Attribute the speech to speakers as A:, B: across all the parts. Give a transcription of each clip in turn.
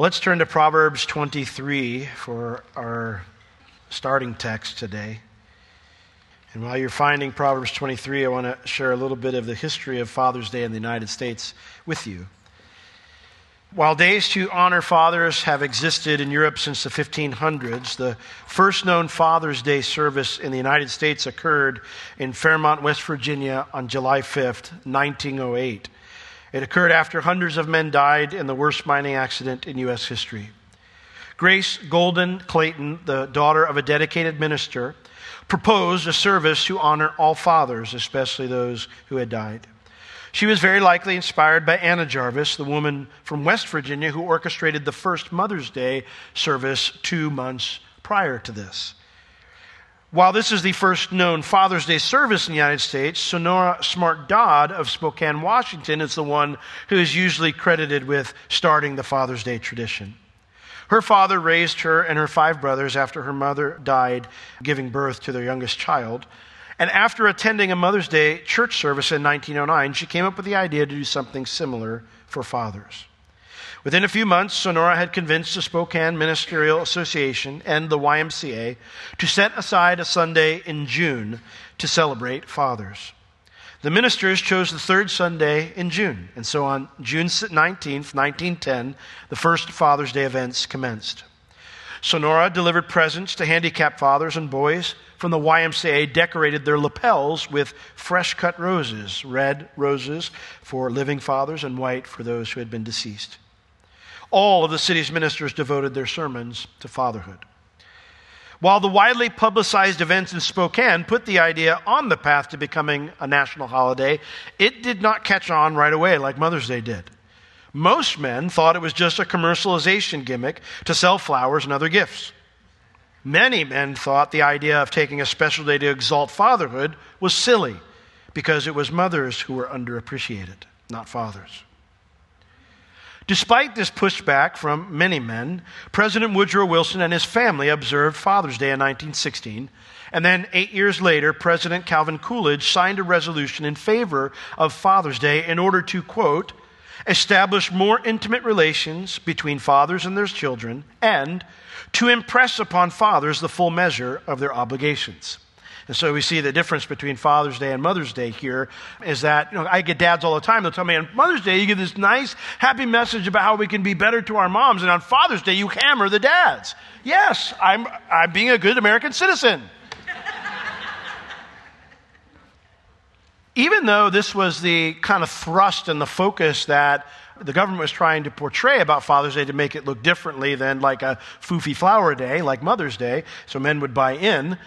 A: Let's turn to Proverbs 23 for our starting text today. And while you're finding Proverbs 23, I want to share a little bit of the history of Father's Day in the United States with you. While days to honor fathers have existed in Europe since the 1500s, the first known Father's Day service in the United States occurred in Fairmont, West Virginia on July 5th, 1908. It occurred after hundreds of men died in the worst mining accident in U.S. history. Grace Golden Clayton, the daughter of a dedicated minister, proposed a service to honor all fathers, especially those who had died. She was very likely inspired by Anna Jarvis, the woman from West Virginia who orchestrated the first Mother's Day service two months prior to this. While this is the first known Father's Day service in the United States, Sonora Smart Dodd of Spokane, Washington is the one who is usually credited with starting the Father's Day tradition. Her father raised her and her five brothers after her mother died, giving birth to their youngest child. And after attending a Mother's Day church service in 1909, she came up with the idea to do something similar for fathers. Within a few months, Sonora had convinced the Spokane Ministerial Association and the YMCA to set aside a Sunday in June to celebrate fathers. The ministers chose the third Sunday in June, and so on June 19th, 1910, the first Father's Day events commenced. Sonora delivered presents to handicapped fathers and boys from the YMCA decorated their lapels with fresh cut roses, red roses for living fathers and white for those who had been deceased. All of the city's ministers devoted their sermons to fatherhood. While the widely publicized events in Spokane put the idea on the path to becoming a national holiday, it did not catch on right away like Mother's Day did. Most men thought it was just a commercialization gimmick to sell flowers and other gifts. Many men thought the idea of taking a special day to exalt fatherhood was silly because it was mothers who were underappreciated, not fathers. Despite this pushback from many men, President Woodrow Wilson and his family observed Father's Day in 1916. And then, eight years later, President Calvin Coolidge signed a resolution in favor of Father's Day in order to, quote, establish more intimate relations between fathers and their children, and to impress upon fathers the full measure of their obligations. And so we see the difference between Father's Day and Mother's Day here is that, you know, I get dads all the time. They'll tell me on Mother's Day, you give this nice, happy message about how we can be better to our moms. And on Father's Day, you hammer the dads. Yes, I'm, I'm being a good American citizen. Even though this was the kind of thrust and the focus that the government was trying to portray about Father's Day to make it look differently than like a foofy flower day, like Mother's Day, so men would buy in.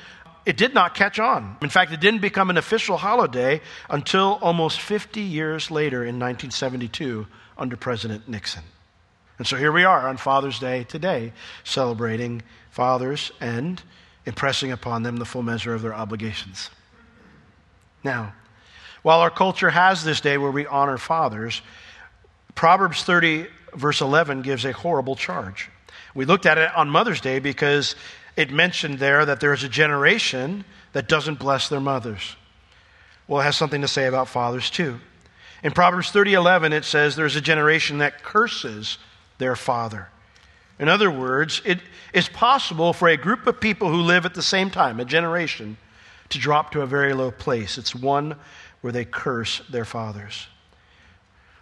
A: It did not catch on. In fact, it didn't become an official holiday until almost 50 years later in 1972 under President Nixon. And so here we are on Father's Day today, celebrating fathers and impressing upon them the full measure of their obligations. Now, while our culture has this day where we honor fathers, Proverbs 30, verse 11, gives a horrible charge. We looked at it on Mother's Day because it mentioned there that there's a generation that doesn't bless their mothers. Well, it has something to say about fathers too. In Proverbs 30:11 it says there's a generation that curses their father. In other words, it is possible for a group of people who live at the same time, a generation, to drop to a very low place. It's one where they curse their fathers.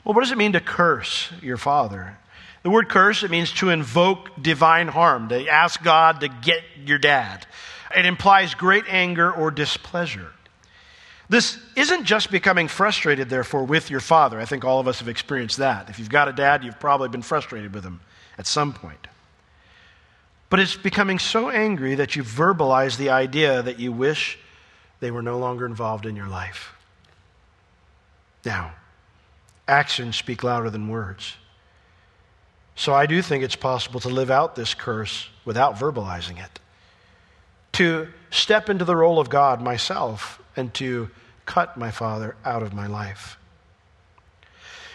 A: Well, what does it mean to curse your father? The word curse, it means to invoke divine harm, to ask God to get your dad. It implies great anger or displeasure. This isn't just becoming frustrated, therefore, with your father. I think all of us have experienced that. If you've got a dad, you've probably been frustrated with him at some point. But it's becoming so angry that you verbalize the idea that you wish they were no longer involved in your life. Now, actions speak louder than words. So I do think it's possible to live out this curse without verbalizing it. To step into the role of God myself and to cut my father out of my life.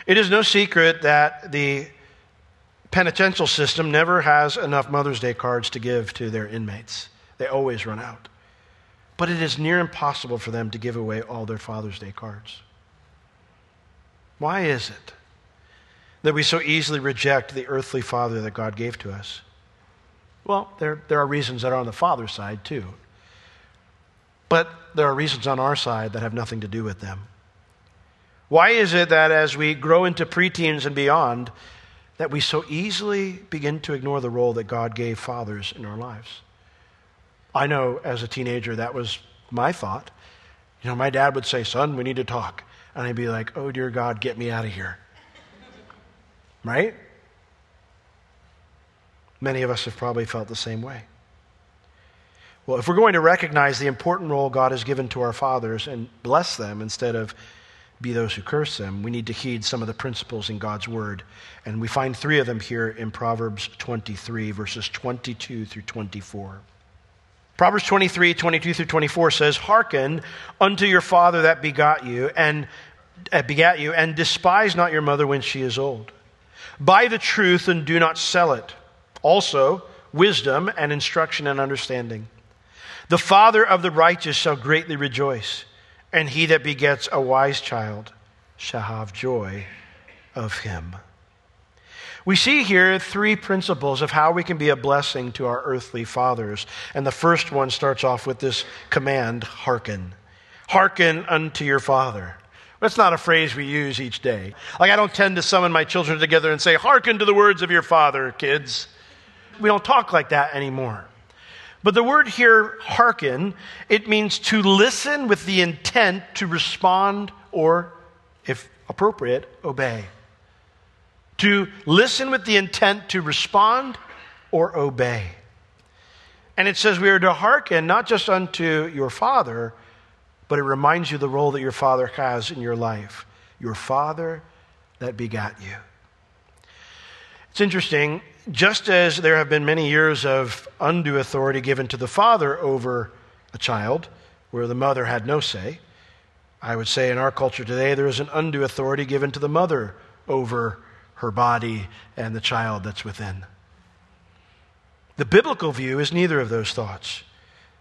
A: It is no secret that the penitential system never has enough Mother's Day cards to give to their inmates. They always run out. But it is near impossible for them to give away all their Father's Day cards. Why is it that we so easily reject the earthly father that God gave to us? Well, there, there are reasons that are on the father's side, too. But there are reasons on our side that have nothing to do with them. Why is it that as we grow into preteens and beyond, that we so easily begin to ignore the role that God gave fathers in our lives? I know as a teenager that was my thought. You know, my dad would say, Son, we need to talk. And I'd be like, Oh, dear God, get me out of here. Right? Many of us have probably felt the same way. Well, if we're going to recognize the important role God has given to our fathers and bless them instead of be those who curse them, we need to heed some of the principles in God's word. And we find three of them here in Proverbs 23, verses 22 through 24. Proverbs 23, 22 through 24 says, Hearken unto your father that begot you, and uh, begat you, and despise not your mother when she is old. Buy the truth and do not sell it. Also, wisdom and instruction and understanding. The father of the righteous shall greatly rejoice and he that begets a wise child shall have joy of him. We see here three principles of how we can be a blessing to our earthly fathers. And the first one starts off with this command hearken. Hearken unto your father. That's not a phrase we use each day. Like, I don't tend to summon my children together and say, Hearken to the words of your father, kids. We don't talk like that anymore. But the word here, hearken, it means to listen with the intent to respond or, if appropriate, obey. To listen with the intent to respond or obey. And it says we are to hearken not just unto your father, but it reminds you the role that your father has in your life. Your father that begat you. It's interesting just as there have been many years of undue authority given to the father over a child, where the mother had no say, I would say in our culture today, there is an undue authority given to the mother over her body and the child that's within. The biblical view is neither of those thoughts.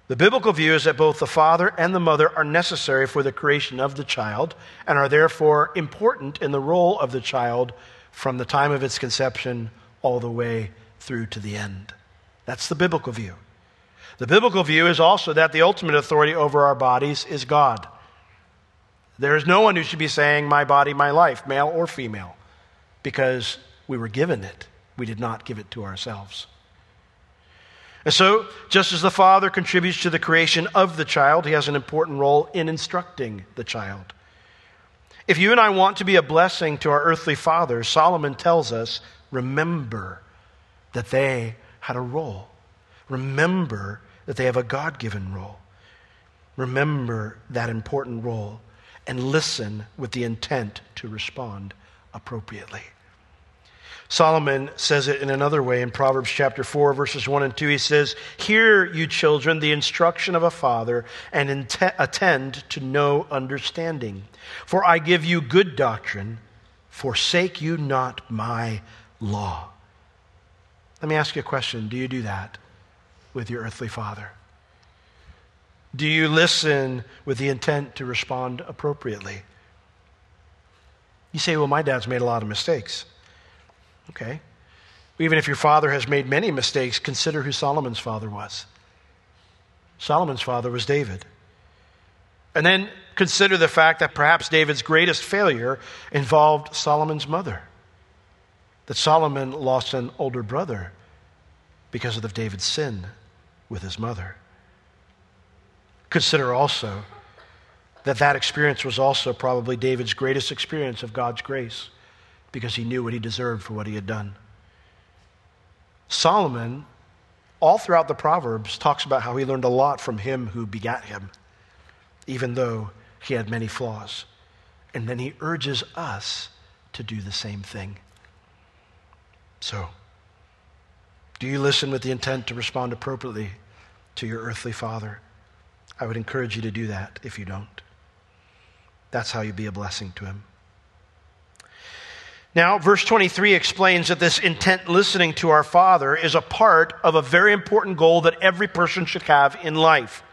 A: The biblical view is that both the father and the mother are necessary for the creation of the child and are therefore important in the role of the child from the time of its conception all the way through to the end. That's the biblical view. The biblical view is also that the ultimate authority over our bodies is God. There is no one who should be saying, My body, my life, male or female, because we were given it. We did not give it to ourselves. And so, just as the father contributes to the creation of the child, he has an important role in instructing the child. If you and I want to be a blessing to our earthly fathers, Solomon tells us remember that they had a role. Remember that they have a God given role. Remember that important role and listen with the intent to respond appropriately. Solomon says it in another way in Proverbs chapter 4, verses 1 and 2. He says, Hear, you children, the instruction of a father, and int- attend to know understanding. For I give you good doctrine, forsake you not my law. Let me ask you a question Do you do that with your earthly father? Do you listen with the intent to respond appropriately? You say, Well, my dad's made a lot of mistakes. Okay. Even if your father has made many mistakes, consider who Solomon's father was. Solomon's father was David. And then consider the fact that perhaps David's greatest failure involved Solomon's mother that Solomon lost an older brother because of David's sin with his mother. Consider also that that experience was also probably David's greatest experience of God's grace because he knew what he deserved for what he had done. Solomon, all throughout the Proverbs, talks about how he learned a lot from him who begat him, even though he had many flaws. And then he urges us to do the same thing. So, do you listen with the intent to respond appropriately to your earthly father? I would encourage you to do that if you don't. That's how you be a blessing to him. Now, verse 23 explains that this intent listening to our Father is a part of a very important goal that every person should have in life,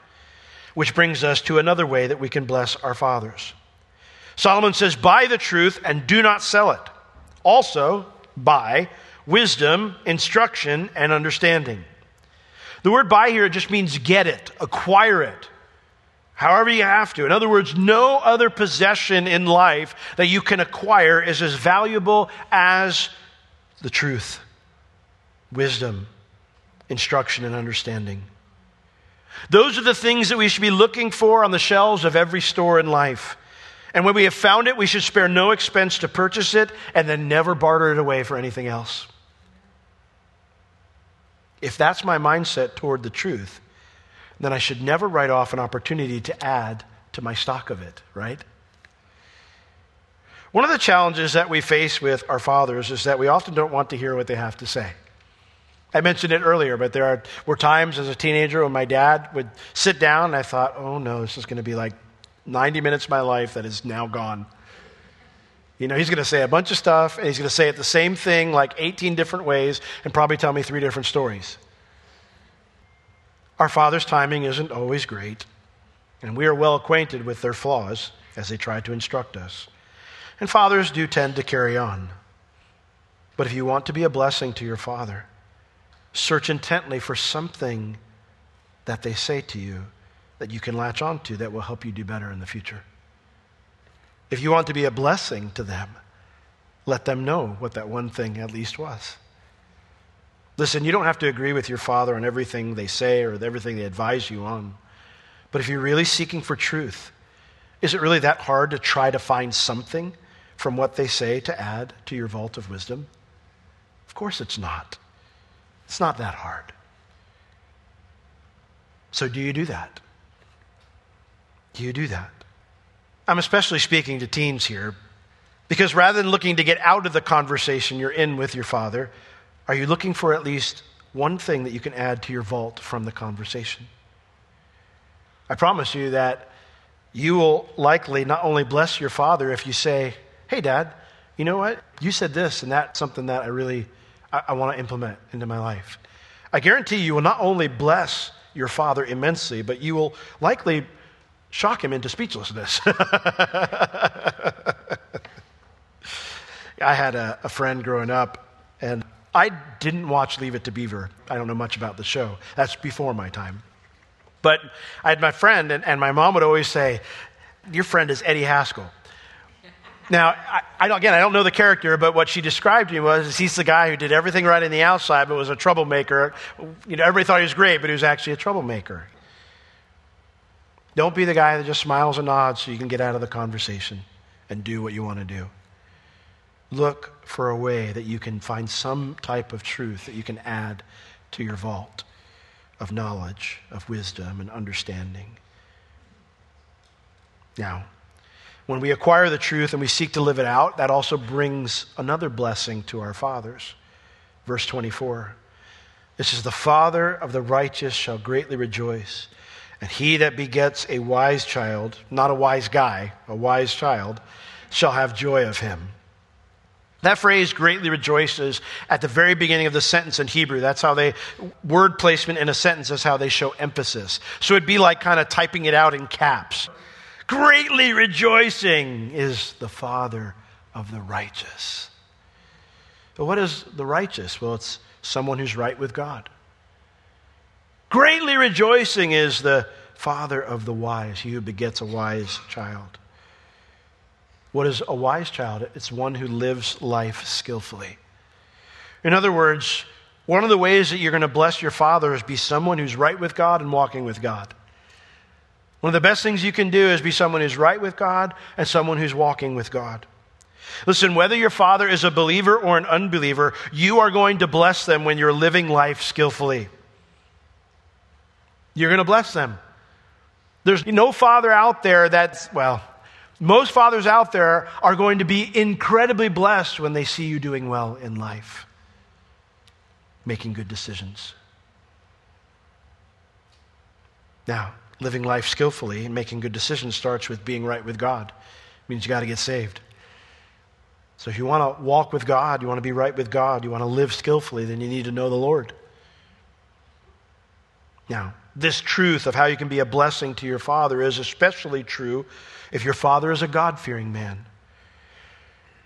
A: which brings us to another way that we can bless our fathers. Solomon says, Buy the truth and do not sell it. Also, buy wisdom, instruction, and understanding. The word buy here just means get it, acquire it, however you have to. In other words, no other possession in life that you can acquire is as valuable as the truth, wisdom, instruction, and understanding. Those are the things that we should be looking for on the shelves of every store in life. And when we have found it, we should spare no expense to purchase it and then never barter it away for anything else. If that's my mindset toward the truth, then I should never write off an opportunity to add to my stock of it, right? One of the challenges that we face with our fathers is that we often don't want to hear what they have to say. I mentioned it earlier, but there are, were times as a teenager when my dad would sit down and I thought, oh no, this is going to be like 90 minutes of my life that is now gone. You know, he's going to say a bunch of stuff, and he's going to say it the same thing like 18 different ways, and probably tell me three different stories. Our Father's timing isn't always great, and we are well acquainted with their flaws as they try to instruct us. And fathers do tend to carry on. But if you want to be a blessing to your Father, search intently for something that they say to you that you can latch onto that will help you do better in the future. If you want to be a blessing to them, let them know what that one thing at least was. Listen, you don't have to agree with your father on everything they say or everything they advise you on. But if you're really seeking for truth, is it really that hard to try to find something from what they say to add to your vault of wisdom? Of course it's not. It's not that hard. So, do you do that? Do you do that? I'm especially speaking to teens here because rather than looking to get out of the conversation you're in with your father, are you looking for at least one thing that you can add to your vault from the conversation? I promise you that you will likely not only bless your father if you say, Hey, dad, you know what? You said this, and that's something that I really I, I want to implement into my life. I guarantee you will not only bless your father immensely, but you will likely shock him into speechlessness. I had a, a, friend growing up, and I didn't watch Leave It to Beaver. I don't know much about the show. That's before my time. But I had my friend, and, and my mom would always say, Your friend is Eddie Haskell. Now, I, I, again, I don't know the character, but what she described to me was he's the guy who did everything right in the outside, but was a troublemaker. You know, everybody thought he was great, but he was actually a troublemaker. Don't be the guy that just smiles and nods so you can get out of the conversation and do what you want to do. Look for a way that you can find some type of truth that you can add to your vault of knowledge, of wisdom, and understanding. Now, when we acquire the truth and we seek to live it out, that also brings another blessing to our fathers. Verse 24. This is the Father of the righteous shall greatly rejoice and he that begets a wise child, not a wise guy, a wise child, shall have joy of him. That phrase greatly rejoices at the very beginning of the sentence in Hebrew. That's how they, word placement in a sentence is how they show emphasis. So it'd be like kind of typing it out in caps. Greatly rejoicing is the Father of the righteous. But what is the righteous? Well, it's someone who's right with God. Greatly rejoicing is the father of the wise, he who begets a wise child. What is a wise child? It's one who lives life skillfully. In other words, one of the ways that you're going to bless your father is be someone who's right with God and walking with God. One of the best things you can do is be someone who's right with God and someone who's walking with God. Listen, whether your father is a believer or an unbeliever, you are going to bless them when you're living life skillfully. You're going to bless them. There's no father out there that's, well, most fathers out there are going to be incredibly blessed when they see you doing well in life, making good decisions. Now, living life skillfully and making good decisions starts with being right with God. It means you got to get saved. So if you want to walk with God, you want to be right with God, you want to live skillfully, then you need to know the Lord. Now, this truth of how you can be a blessing to your father is especially true if your father is a God fearing man.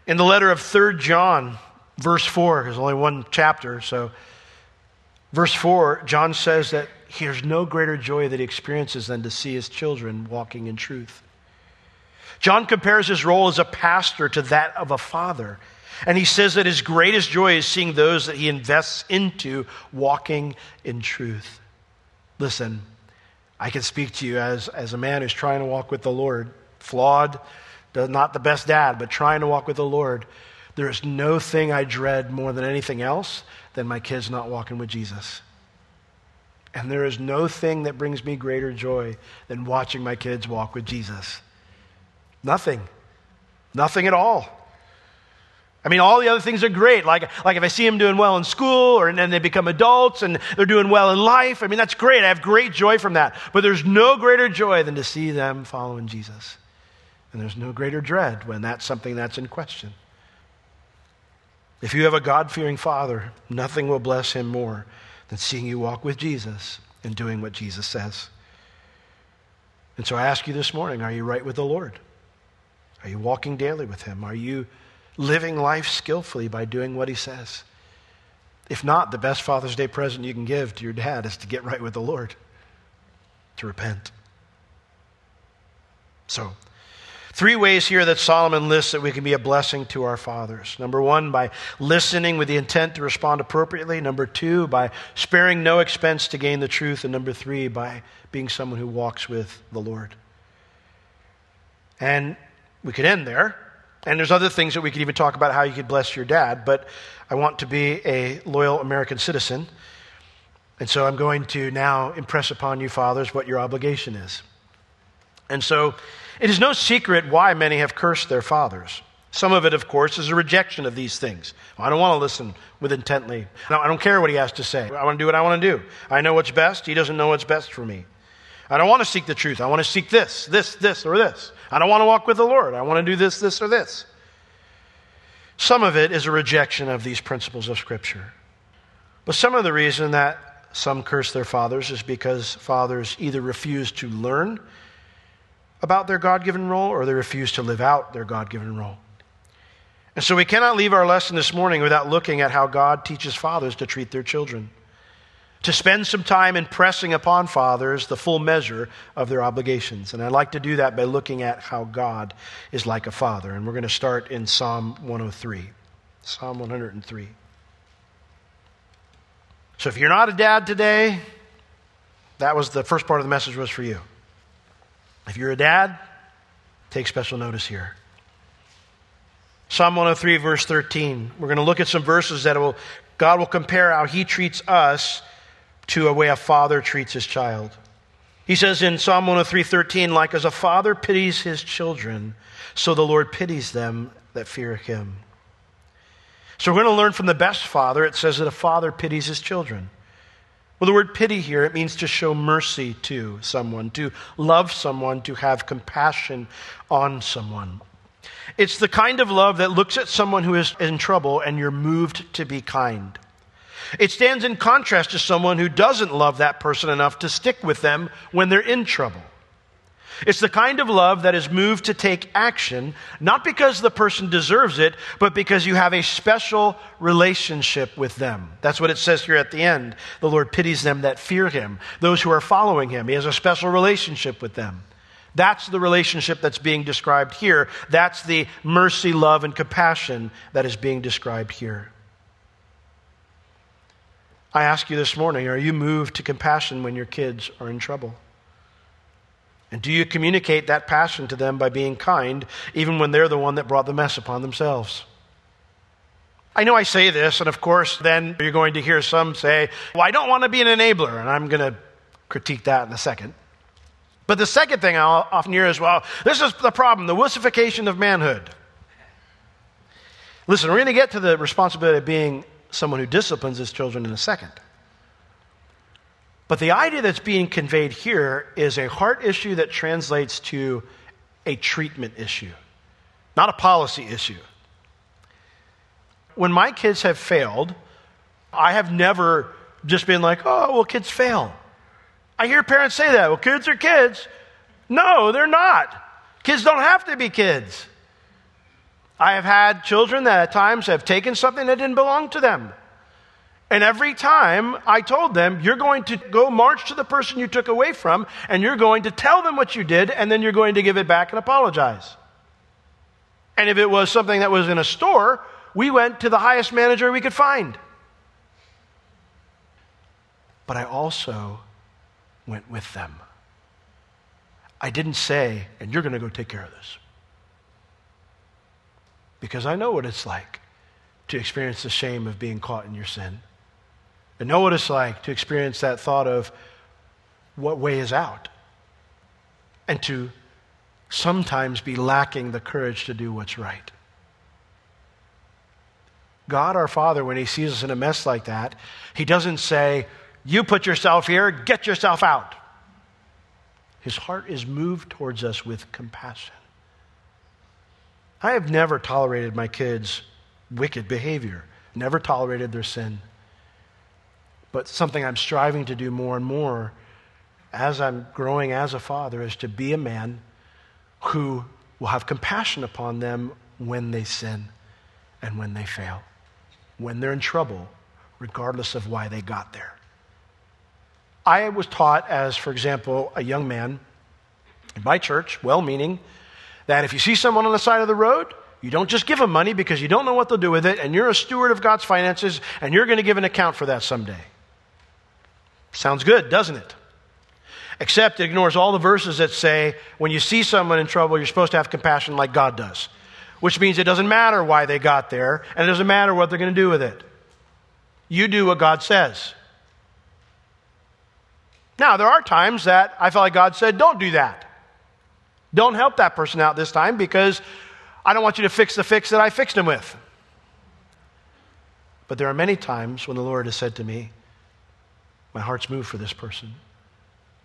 A: In the letter of 3 John, verse 4, there's only one chapter, so verse 4, John says that he has no greater joy that he experiences than to see his children walking in truth. John compares his role as a pastor to that of a father. And he says that his greatest joy is seeing those that he invests into walking in truth. Listen, I can speak to you as, as a man who's trying to walk with the Lord, flawed, not the best dad, but trying to walk with the Lord. There is no thing I dread more than anything else than my kids not walking with Jesus. And there is no thing that brings me greater joy than watching my kids walk with Jesus. Nothing. Nothing at all. I mean, all the other things are great. Like, like if I see them doing well in school or and then they become adults and they're doing well in life, I mean, that's great. I have great joy from that. But there's no greater joy than to see them following Jesus. And there's no greater dread when that's something that's in question. If you have a God fearing father, nothing will bless him more than seeing you walk with Jesus and doing what Jesus says. And so I ask you this morning are you right with the Lord? Are you walking daily with him? Are you living life skillfully by doing what he says? If not, the best Father's Day present you can give to your dad is to get right with the Lord, to repent. So, Three ways here that Solomon lists that we can be a blessing to our fathers. Number one, by listening with the intent to respond appropriately. Number two, by sparing no expense to gain the truth. And number three, by being someone who walks with the Lord. And we could end there. And there's other things that we could even talk about how you could bless your dad, but I want to be a loyal American citizen. And so I'm going to now impress upon you, fathers, what your obligation is. And so it is no secret why many have cursed their fathers. Some of it, of course, is a rejection of these things. I don't want to listen with intently. I don't care what he has to say. I want to do what I want to do. I know what's best. He doesn't know what's best for me. I don't want to seek the truth. I want to seek this, this, this, or this. I don't want to walk with the Lord. I want to do this, this, or this. Some of it is a rejection of these principles of Scripture. But some of the reason that some curse their fathers is because fathers either refuse to learn about their God given role or they refuse to live out their God given role. And so we cannot leave our lesson this morning without looking at how God teaches fathers to treat their children, to spend some time impressing upon fathers the full measure of their obligations. And I'd like to do that by looking at how God is like a father. And we're going to start in Psalm 103. Psalm 103. So if you're not a dad today, that was the first part of the message was for you. If you're a dad, take special notice here. Psalm 103, verse 13. We're going to look at some verses that will, God will compare how he treats us to a way a father treats his child. He says in Psalm 103, 13, like as a father pities his children, so the Lord pities them that fear him. So we're going to learn from the best father. It says that a father pities his children. Well, the word pity here, it means to show mercy to someone, to love someone, to have compassion on someone. It's the kind of love that looks at someone who is in trouble and you're moved to be kind. It stands in contrast to someone who doesn't love that person enough to stick with them when they're in trouble. It's the kind of love that is moved to take action, not because the person deserves it, but because you have a special relationship with them. That's what it says here at the end. The Lord pities them that fear him, those who are following him. He has a special relationship with them. That's the relationship that's being described here. That's the mercy, love, and compassion that is being described here. I ask you this morning are you moved to compassion when your kids are in trouble? And do you communicate that passion to them by being kind, even when they're the one that brought the mess upon themselves? I know I say this, and of course, then you're going to hear some say, Well, I don't want to be an enabler, and I'm going to critique that in a second. But the second thing I'll often hear is, Well, this is the problem the wussification of manhood. Listen, we're going to get to the responsibility of being someone who disciplines his children in a second. But the idea that's being conveyed here is a heart issue that translates to a treatment issue, not a policy issue. When my kids have failed, I have never just been like, oh, well, kids fail. I hear parents say that. Well, kids are kids. No, they're not. Kids don't have to be kids. I have had children that at times have taken something that didn't belong to them. And every time I told them, you're going to go march to the person you took away from, and you're going to tell them what you did, and then you're going to give it back and apologize. And if it was something that was in a store, we went to the highest manager we could find. But I also went with them. I didn't say, and you're going to go take care of this. Because I know what it's like to experience the shame of being caught in your sin. And know what it's like to experience that thought of what way is out. And to sometimes be lacking the courage to do what's right. God our Father, when He sees us in a mess like that, He doesn't say, You put yourself here, get yourself out. His heart is moved towards us with compassion. I have never tolerated my kids' wicked behavior, never tolerated their sin. But something I'm striving to do more and more as I'm growing as a father is to be a man who will have compassion upon them when they sin and when they fail, when they're in trouble, regardless of why they got there. I was taught, as for example, a young man in my church, well meaning, that if you see someone on the side of the road, you don't just give them money because you don't know what they'll do with it, and you're a steward of God's finances, and you're going to give an account for that someday. Sounds good, doesn't it? Except it ignores all the verses that say when you see someone in trouble, you're supposed to have compassion like God does, which means it doesn't matter why they got there, and it doesn't matter what they're going to do with it. You do what God says. Now, there are times that I felt like God said, don't do that. Don't help that person out this time because I don't want you to fix the fix that I fixed him with. But there are many times when the Lord has said to me, My heart's moved for this person.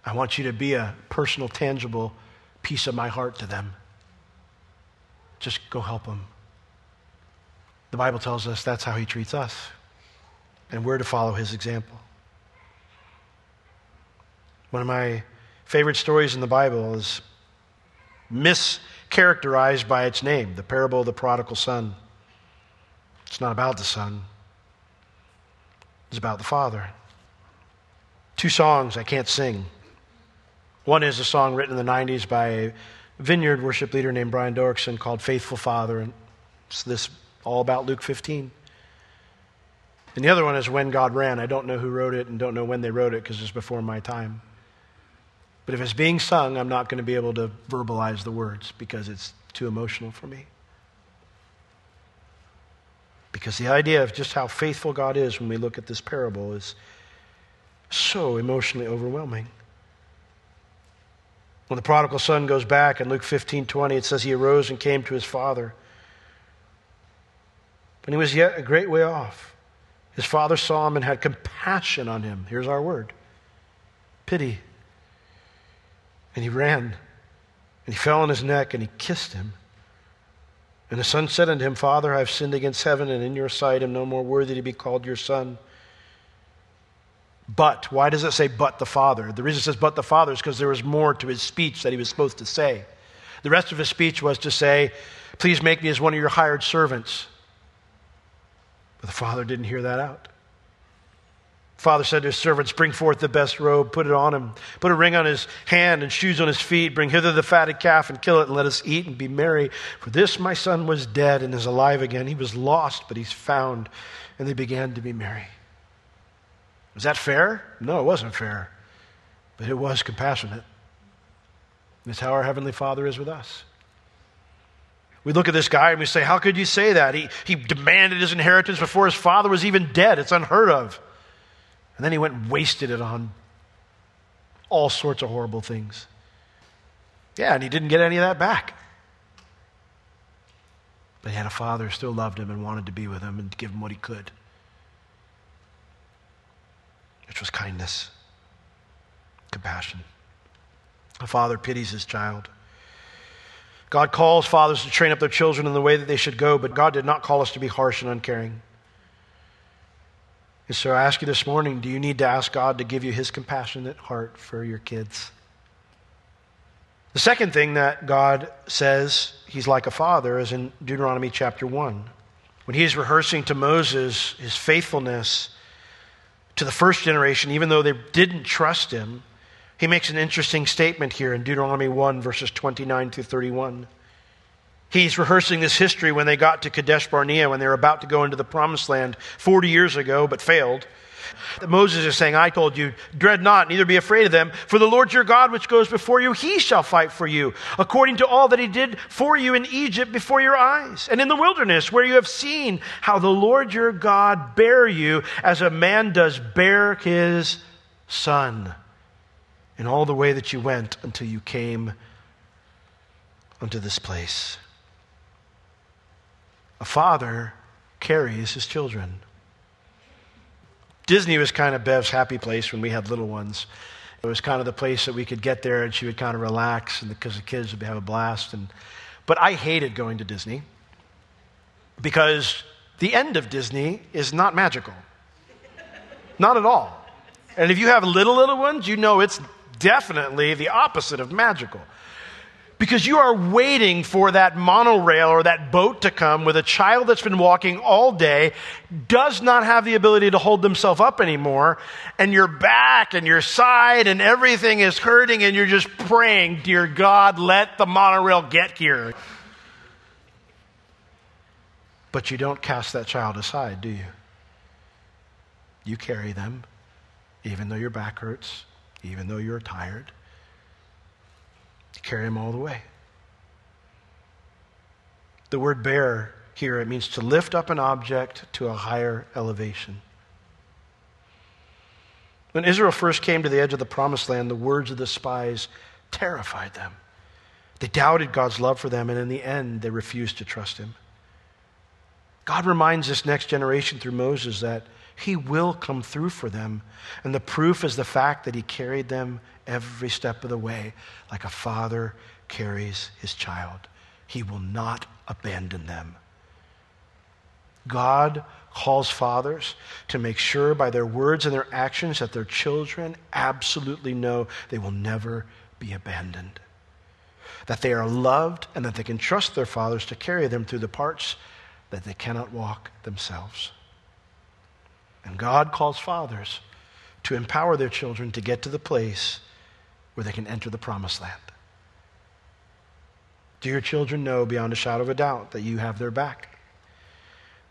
A: I want you to be a personal, tangible piece of my heart to them. Just go help them. The Bible tells us that's how he treats us, and we're to follow his example. One of my favorite stories in the Bible is mischaracterized by its name the parable of the prodigal son. It's not about the son, it's about the father. Two songs I can't sing. One is a song written in the 90s by a vineyard worship leader named Brian Doerksen called Faithful Father. And it's this all about Luke 15. And the other one is When God Ran. I don't know who wrote it and don't know when they wrote it because it's before my time. But if it's being sung, I'm not going to be able to verbalize the words because it's too emotional for me. Because the idea of just how faithful God is when we look at this parable is so emotionally overwhelming. When the prodigal son goes back in Luke 15 20, it says he arose and came to his father. When he was yet a great way off, his father saw him and had compassion on him. Here's our word pity. And he ran, and he fell on his neck, and he kissed him. And the son said unto him, Father, I have sinned against heaven, and in your sight am no more worthy to be called your son. But, why does it say but the Father? The reason it says but the Father is because there was more to his speech that he was supposed to say. The rest of his speech was to say, Please make me as one of your hired servants. But the Father didn't hear that out. Father said to his servants, Bring forth the best robe, put it on him, put a ring on his hand and shoes on his feet, bring hither the fatted calf and kill it, and let us eat and be merry. For this my son was dead and is alive again. He was lost, but he's found. And they began to be merry. Was that fair? No, it wasn't fair. But it was compassionate. That's how our Heavenly Father is with us. We look at this guy and we say, How could you say that? He, he demanded his inheritance before his father was even dead. It's unheard of. And then he went and wasted it on all sorts of horrible things. Yeah, and he didn't get any of that back. But he had a father who still loved him and wanted to be with him and give him what he could, which was kindness, compassion. A father pities his child. God calls fathers to train up their children in the way that they should go, but God did not call us to be harsh and uncaring. And so I ask you this morning do you need to ask God to give you his compassionate heart for your kids? The second thing that God says he's like a father is in Deuteronomy chapter 1. When he's rehearsing to Moses his faithfulness to the first generation, even though they didn't trust him, he makes an interesting statement here in Deuteronomy 1, verses 29 through 31. He's rehearsing this history when they got to Kadesh Barnea, when they were about to go into the promised land 40 years ago, but failed. Moses is saying, I told you, dread not, neither be afraid of them, for the Lord your God, which goes before you, he shall fight for you, according to all that he did for you in Egypt before your eyes, and in the wilderness, where you have seen how the Lord your God bare you as a man does bear his son, in all the way that you went until you came unto this place. A father carries his children. Disney was kind of Bev's happy place when we had little ones. It was kind of the place that we could get there and she would kind of relax and because the kids would have a blast. And, but I hated going to Disney because the end of Disney is not magical. Not at all. And if you have little, little ones, you know it's definitely the opposite of magical because you are waiting for that monorail or that boat to come with a child that's been walking all day, does not have the ability to hold themselves up anymore, and your back and your side and everything is hurting, and you're just praying, Dear God, let the monorail get here. But you don't cast that child aside, do you? You carry them, even though your back hurts, even though you're tired carry him all the way. The word bear here, it means to lift up an object to a higher elevation. When Israel first came to the edge of the promised land, the words of the spies terrified them. They doubted God's love for them, and in the end, they refused to trust him. God reminds this next generation through Moses that he will come through for them. And the proof is the fact that he carried them every step of the way, like a father carries his child. He will not abandon them. God calls fathers to make sure by their words and their actions that their children absolutely know they will never be abandoned. That they are loved and that they can trust their fathers to carry them through the parts that they cannot walk themselves. And God calls fathers to empower their children to get to the place where they can enter the promised land. Do your children know beyond a shadow of a doubt that you have their back?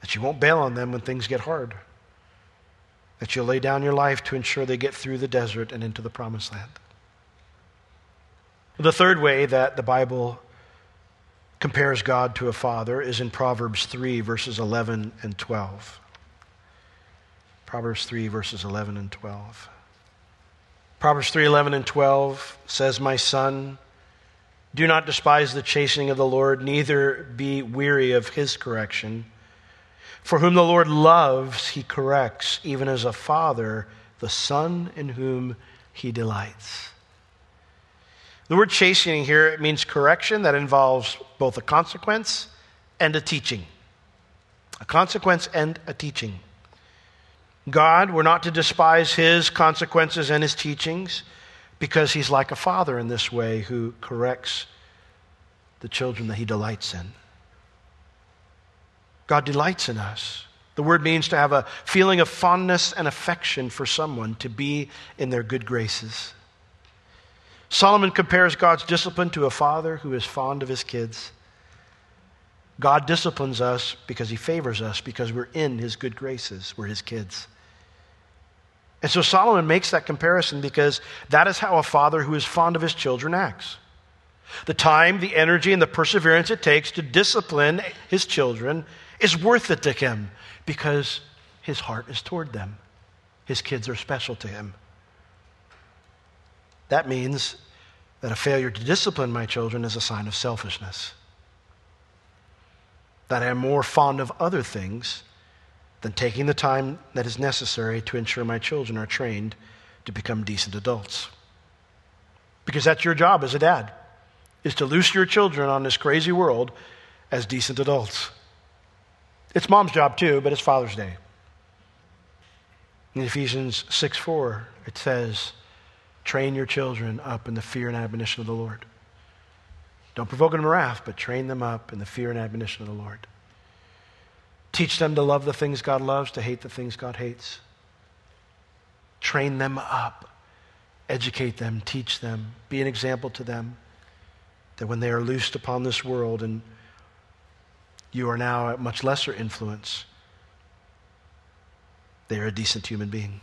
A: That you won't bail on them when things get hard? That you'll lay down your life to ensure they get through the desert and into the promised land? The third way that the Bible compares God to a father is in Proverbs 3, verses 11 and 12. Proverbs 3, verses 11 and 12. Proverbs 3 11 and 12 says, My son, do not despise the chastening of the Lord, neither be weary of his correction. For whom the Lord loves, he corrects, even as a father, the son in whom he delights. The word chastening here it means correction that involves both a consequence and a teaching. A consequence and a teaching. God, we're not to despise his consequences and his teachings because he's like a father in this way who corrects the children that he delights in. God delights in us. The word means to have a feeling of fondness and affection for someone, to be in their good graces. Solomon compares God's discipline to a father who is fond of his kids. God disciplines us because he favors us, because we're in his good graces. We're his kids. And so Solomon makes that comparison because that is how a father who is fond of his children acts. The time, the energy, and the perseverance it takes to discipline his children is worth it to him because his heart is toward them. His kids are special to him. That means that a failure to discipline my children is a sign of selfishness. That I am more fond of other things than taking the time that is necessary to ensure my children are trained to become decent adults. Because that's your job as a dad, is to loose your children on this crazy world as decent adults. It's mom's job too, but it's Father's Day. In Ephesians 6 4, it says, Train your children up in the fear and admonition of the Lord. Don't provoke them to wrath, but train them up in the fear and admonition of the Lord. Teach them to love the things God loves, to hate the things God hates. Train them up. Educate them, teach them, be an example to them that when they are loosed upon this world and you are now at much lesser influence, they are a decent human being.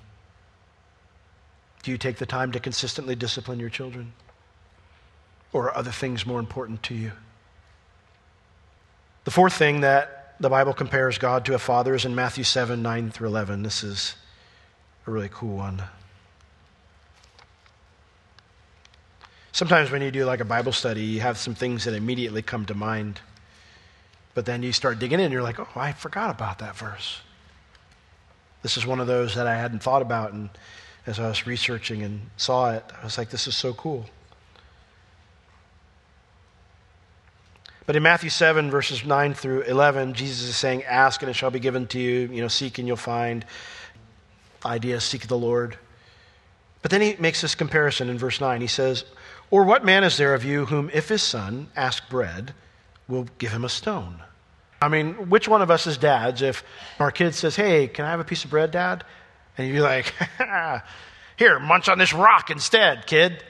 A: Do you take the time to consistently discipline your children? Or are other things more important to you? The fourth thing that the Bible compares God to a father is in Matthew 7 9 through 11. This is a really cool one. Sometimes when you do like a Bible study, you have some things that immediately come to mind. But then you start digging in, and you're like, oh, I forgot about that verse. This is one of those that I hadn't thought about. And as I was researching and saw it, I was like, this is so cool. But in Matthew 7, verses 9 through 11, Jesus is saying, Ask and it shall be given to you. You know, seek and you'll find. Idea, seek the Lord. But then he makes this comparison in verse 9. He says, Or what man is there of you whom, if his son ask bread, will give him a stone? I mean, which one of us is dads, if our kid says, Hey, can I have a piece of bread, dad? And you'd be like, Here, munch on this rock instead, kid.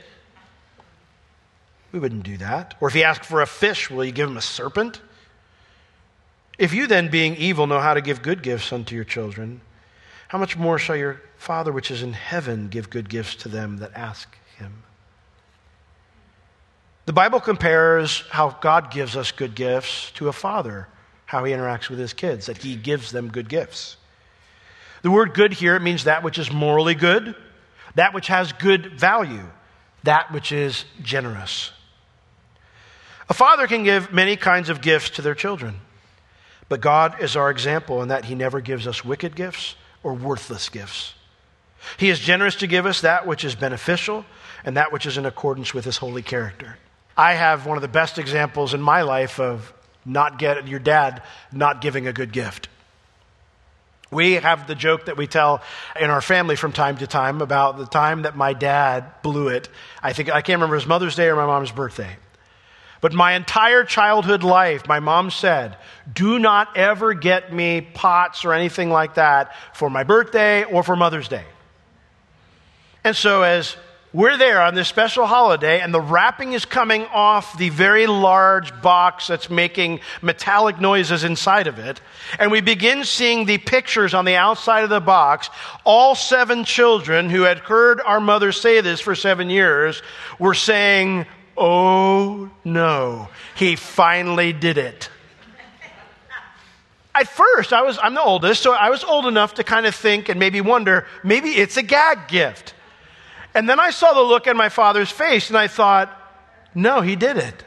A: We wouldn't do that. Or if he asks for a fish, will you give him a serpent? If you then, being evil, know how to give good gifts unto your children, how much more shall your Father which is in heaven give good gifts to them that ask him? The Bible compares how God gives us good gifts to a father, how he interacts with his kids, that he gives them good gifts. The word good here means that which is morally good, that which has good value, that which is generous. A father can give many kinds of gifts to their children, but God is our example in that he never gives us wicked gifts or worthless gifts. He is generous to give us that which is beneficial and that which is in accordance with his holy character. I have one of the best examples in my life of not get your dad not giving a good gift. We have the joke that we tell in our family from time to time about the time that my dad blew it. I think I can't remember his Mother's Day or my mom's birthday. But my entire childhood life, my mom said, do not ever get me pots or anything like that for my birthday or for Mother's Day. And so as we're there on this special holiday, and the wrapping is coming off the very large box that's making metallic noises inside of it. And we begin seeing the pictures on the outside of the box. All seven children who had heard our mother say this for seven years were saying, Oh no, he finally did it. At first, I was, I'm the oldest, so I was old enough to kind of think and maybe wonder, maybe it's a gag gift. And then I saw the look on my father's face and I thought, no, he did it.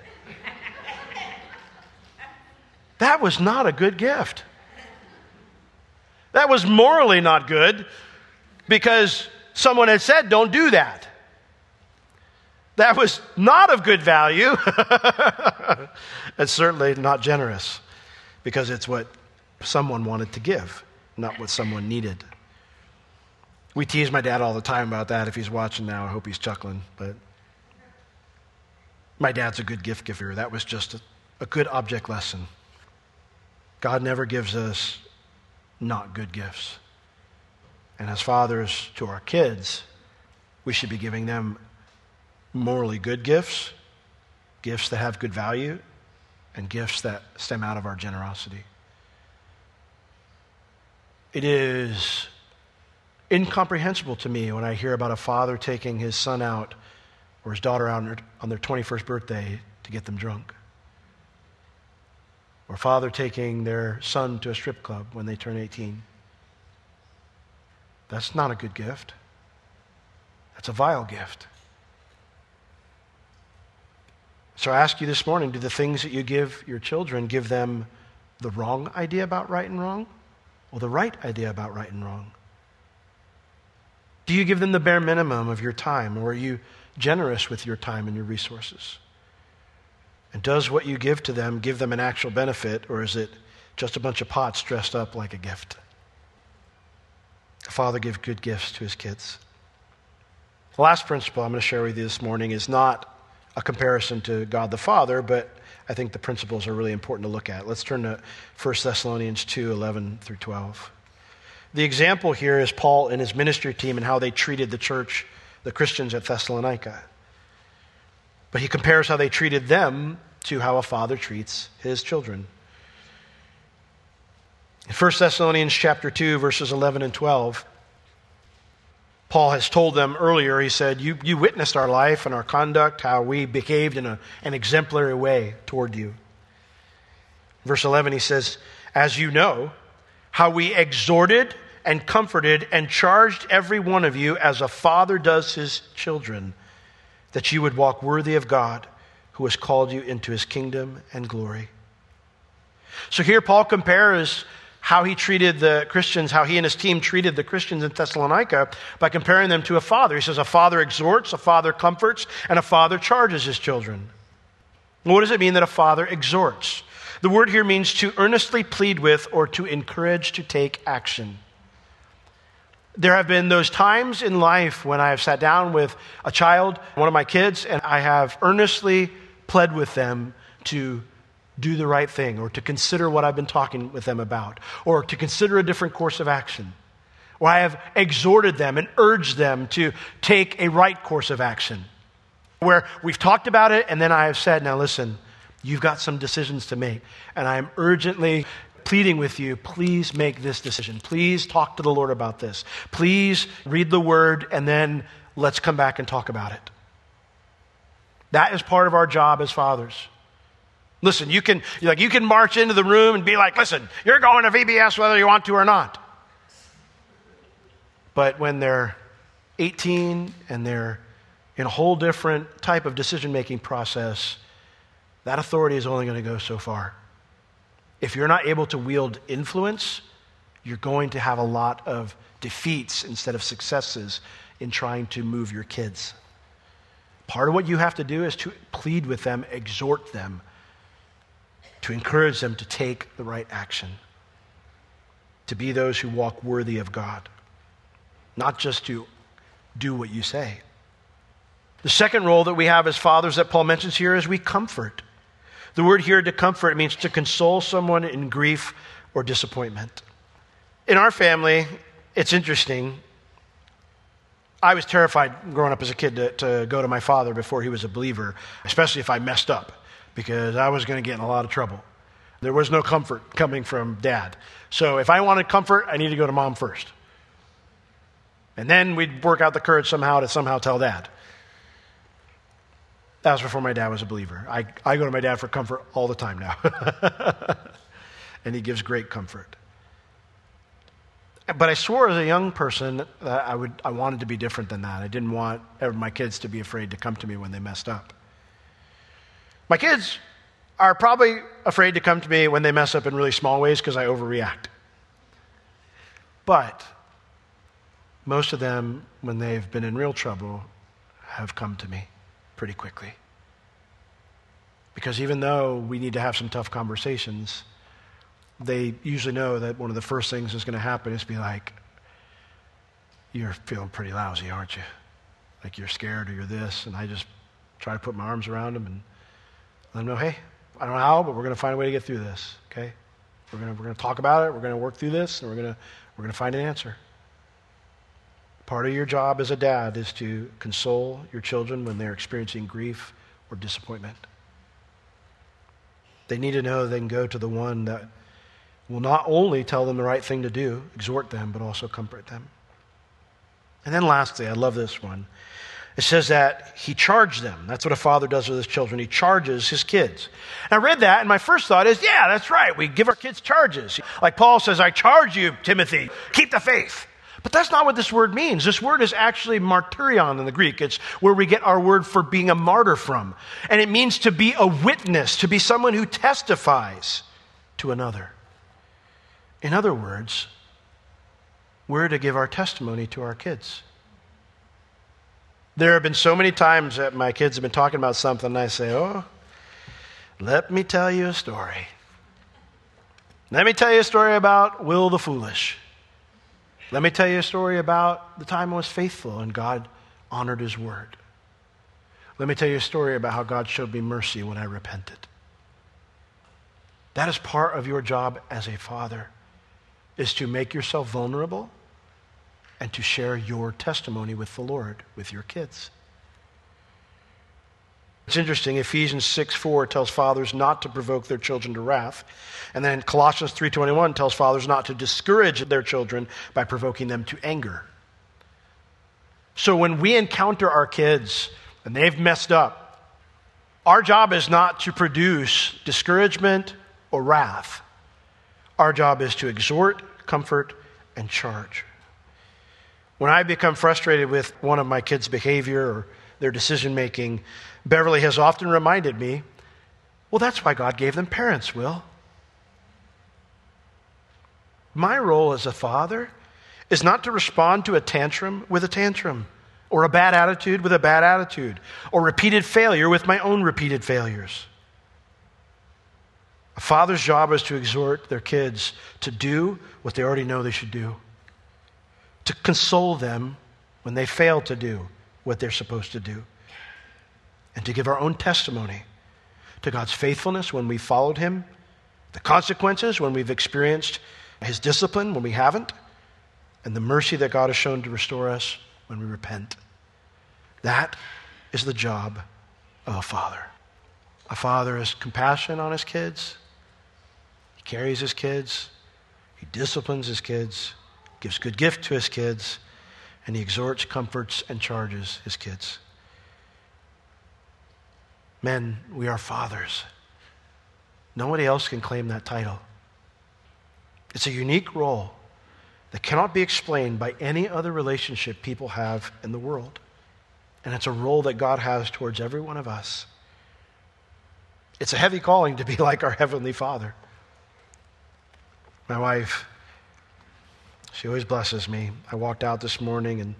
A: That was not a good gift. That was morally not good because someone had said, don't do that. That was not of good value. it's certainly not generous because it's what someone wanted to give, not what someone needed. We tease my dad all the time about that. If he's watching now, I hope he's chuckling. But my dad's a good gift giver. That was just a, a good object lesson. God never gives us not good gifts. And as fathers to our kids, we should be giving them morally good gifts, gifts that have good value, and gifts that stem out of our generosity. It is incomprehensible to me when I hear about a father taking his son out or his daughter out on their 21st birthday to get them drunk. Or father taking their son to a strip club when they turn 18. That's not a good gift. That's a vile gift. So I ask you this morning do the things that you give your children give them the wrong idea about right and wrong or the right idea about right and wrong? Do you give them the bare minimum of your time, or are you generous with your time and your resources? And does what you give to them give them an actual benefit, or is it just a bunch of pots dressed up like a gift? A father gives good gifts to his kids. The last principle I'm going to share with you this morning is not a comparison to God the Father, but I think the principles are really important to look at. Let's turn to 1 Thessalonians 2 11 through 12. The example here is Paul and his ministry team and how they treated the church, the Christians at Thessalonica. But he compares how they treated them to how a father treats his children. In 1 Thessalonians chapter 2 verses 11 and 12, Paul has told them earlier, he said, You, you witnessed our life and our conduct, how we behaved in a, an exemplary way toward you. Verse 11, he says, As you know, how we exhorted and comforted and charged every one of you as a father does his children, that you would walk worthy of God who has called you into his kingdom and glory. So here Paul compares how he treated the Christians, how he and his team treated the Christians in Thessalonica by comparing them to a father. He says, A father exhorts, a father comforts, and a father charges his children. What does it mean that a father exhorts? The word here means to earnestly plead with or to encourage to take action. There have been those times in life when I have sat down with a child, one of my kids, and I have earnestly pled with them to do the right thing or to consider what I've been talking with them about or to consider a different course of action. Or I have exhorted them and urged them to take a right course of action. Where we've talked about it and then I have said, now listen, you've got some decisions to make. And I am urgently pleading with you, please make this decision. Please talk to the Lord about this. Please read the word and then let's come back and talk about it. That is part of our job as fathers. Listen, you can, like, you can march into the room and be like, listen, you're going to VBS whether you want to or not. But when they're 18 and they're in a whole different type of decision making process, that authority is only going to go so far. If you're not able to wield influence, you're going to have a lot of defeats instead of successes in trying to move your kids. Part of what you have to do is to plead with them, exhort them, to encourage them to take the right action, to be those who walk worthy of God, not just to do what you say. The second role that we have as fathers that Paul mentions here is we comfort. The word here to comfort means to console someone in grief or disappointment. In our family, it's interesting. I was terrified growing up as a kid to, to go to my father before he was a believer, especially if I messed up because I was going to get in a lot of trouble. There was no comfort coming from dad. So if I wanted comfort, I needed to go to mom first. And then we'd work out the courage somehow to somehow tell dad. That was before my dad was a believer. I, I go to my dad for comfort all the time now. and he gives great comfort. But I swore as a young person that I, would, I wanted to be different than that. I didn't want my kids to be afraid to come to me when they messed up. My kids are probably afraid to come to me when they mess up in really small ways because I overreact. But most of them, when they've been in real trouble, have come to me pretty quickly. Because even though we need to have some tough conversations, they usually know that one of the first things that's going to happen is be like, You're feeling pretty lousy, aren't you? Like you're scared or you're this. And I just try to put my arms around them and let them know, hey, I don't know how, but we're going to find a way to get through this, okay? We're going we're to talk about it. We're going to work through this, and we're going we're going to find an answer. Part of your job as a dad is to console your children when they're experiencing grief or disappointment. They need to know they can go to the one that will not only tell them the right thing to do, exhort them, but also comfort them. And then lastly, I love this one. It says that he charged them. That's what a father does with his children. He charges his kids. And I read that, and my first thought is, yeah, that's right. We give our kids charges. Like Paul says, I charge you, Timothy, keep the faith. But that's not what this word means. This word is actually martyrion in the Greek. It's where we get our word for being a martyr from. And it means to be a witness, to be someone who testifies to another. In other words, we're to give our testimony to our kids. There have been so many times that my kids have been talking about something, and I say, Oh, let me tell you a story. Let me tell you a story about Will the Foolish. Let me tell you a story about the time I was faithful and God honored his word. Let me tell you a story about how God showed me mercy when I repented. That is part of your job as a father, is to make yourself vulnerable and to share your testimony with the Lord, with your kids. It's interesting, Ephesians 6 4 tells fathers not to provoke their children to wrath. And then Colossians 3.21 tells fathers not to discourage their children by provoking them to anger. So when we encounter our kids and they've messed up, our job is not to produce discouragement or wrath. Our job is to exhort, comfort, and charge. When I become frustrated with one of my kids' behavior or their decision making, Beverly has often reminded me, well, that's why God gave them parents, Will. My role as a father is not to respond to a tantrum with a tantrum, or a bad attitude with a bad attitude, or repeated failure with my own repeated failures. A father's job is to exhort their kids to do what they already know they should do, to console them when they fail to do what they're supposed to do, and to give our own testimony to God's faithfulness when we followed Him, the consequences when we've experienced His discipline when we haven't, and the mercy that God has shown to restore us when we repent. That is the job of a father. A father has compassion on his kids, he carries his kids, he disciplines his kids, gives good gift to his kids, and he exhorts, comforts, and charges his kids. Men, we are fathers. Nobody else can claim that title. It's a unique role that cannot be explained by any other relationship people have in the world. And it's a role that God has towards every one of us. It's a heavy calling to be like our Heavenly Father. My wife, she always blesses me. I walked out this morning and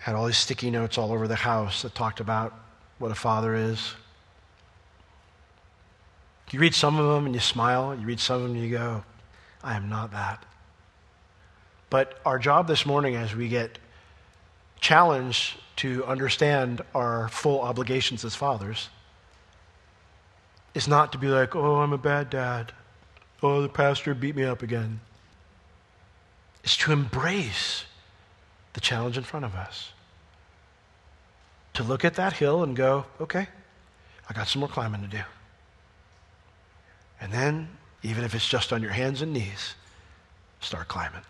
A: had all these sticky notes all over the house that talked about what a father is. You read some of them and you smile. You read some of them and you go, I am not that. But our job this morning, as we get challenged to understand our full obligations as fathers, is not to be like, oh, I'm a bad dad. Oh, the pastor beat me up again. It's to embrace the challenge in front of us to look at that hill and go, okay, I got some more climbing to do. And then, even if it's just on your hands and knees, start climbing.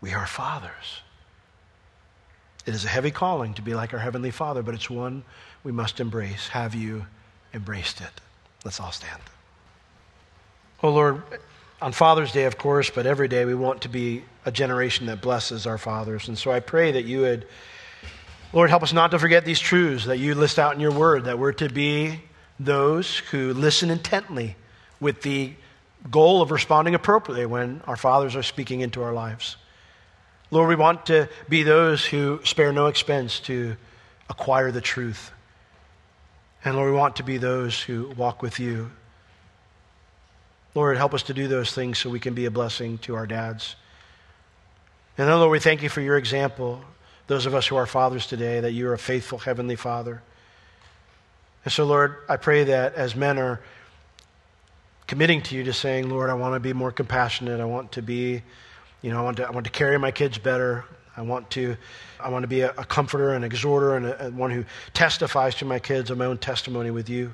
A: We are fathers. It is a heavy calling to be like our Heavenly Father, but it's one we must embrace. Have you embraced it? Let's all stand. Oh Lord, on Father's Day, of course, but every day we want to be a generation that blesses our fathers. And so I pray that you would Lord, help us not to forget these truths that you list out in your word, that we're to be those who listen intently with the goal of responding appropriately when our fathers are speaking into our lives. Lord, we want to be those who spare no expense to acquire the truth. And Lord, we want to be those who walk with you. Lord, help us to do those things so we can be a blessing to our dads. And then, Lord, we thank you for your example those of us who are fathers today, that you are a faithful Heavenly Father. And so, Lord, I pray that as men are committing to you to saying, Lord, I want to be more compassionate. I want to be, you know, I want to, I want to carry my kids better. I want to, I want to be a, a comforter and exhorter and a, one who testifies to my kids of my own testimony with you.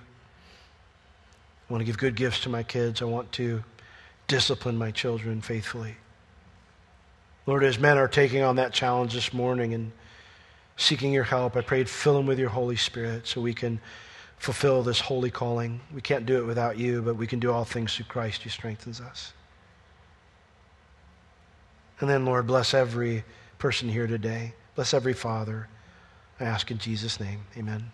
A: I want to give good gifts to my kids. I want to discipline my children faithfully. Lord, as men are taking on that challenge this morning and seeking your help, I pray fill them with your Holy Spirit so we can fulfill this holy calling. We can't do it without you, but we can do all things through Christ who strengthens us. And then, Lord, bless every person here today. Bless every father. I ask in Jesus' name. Amen.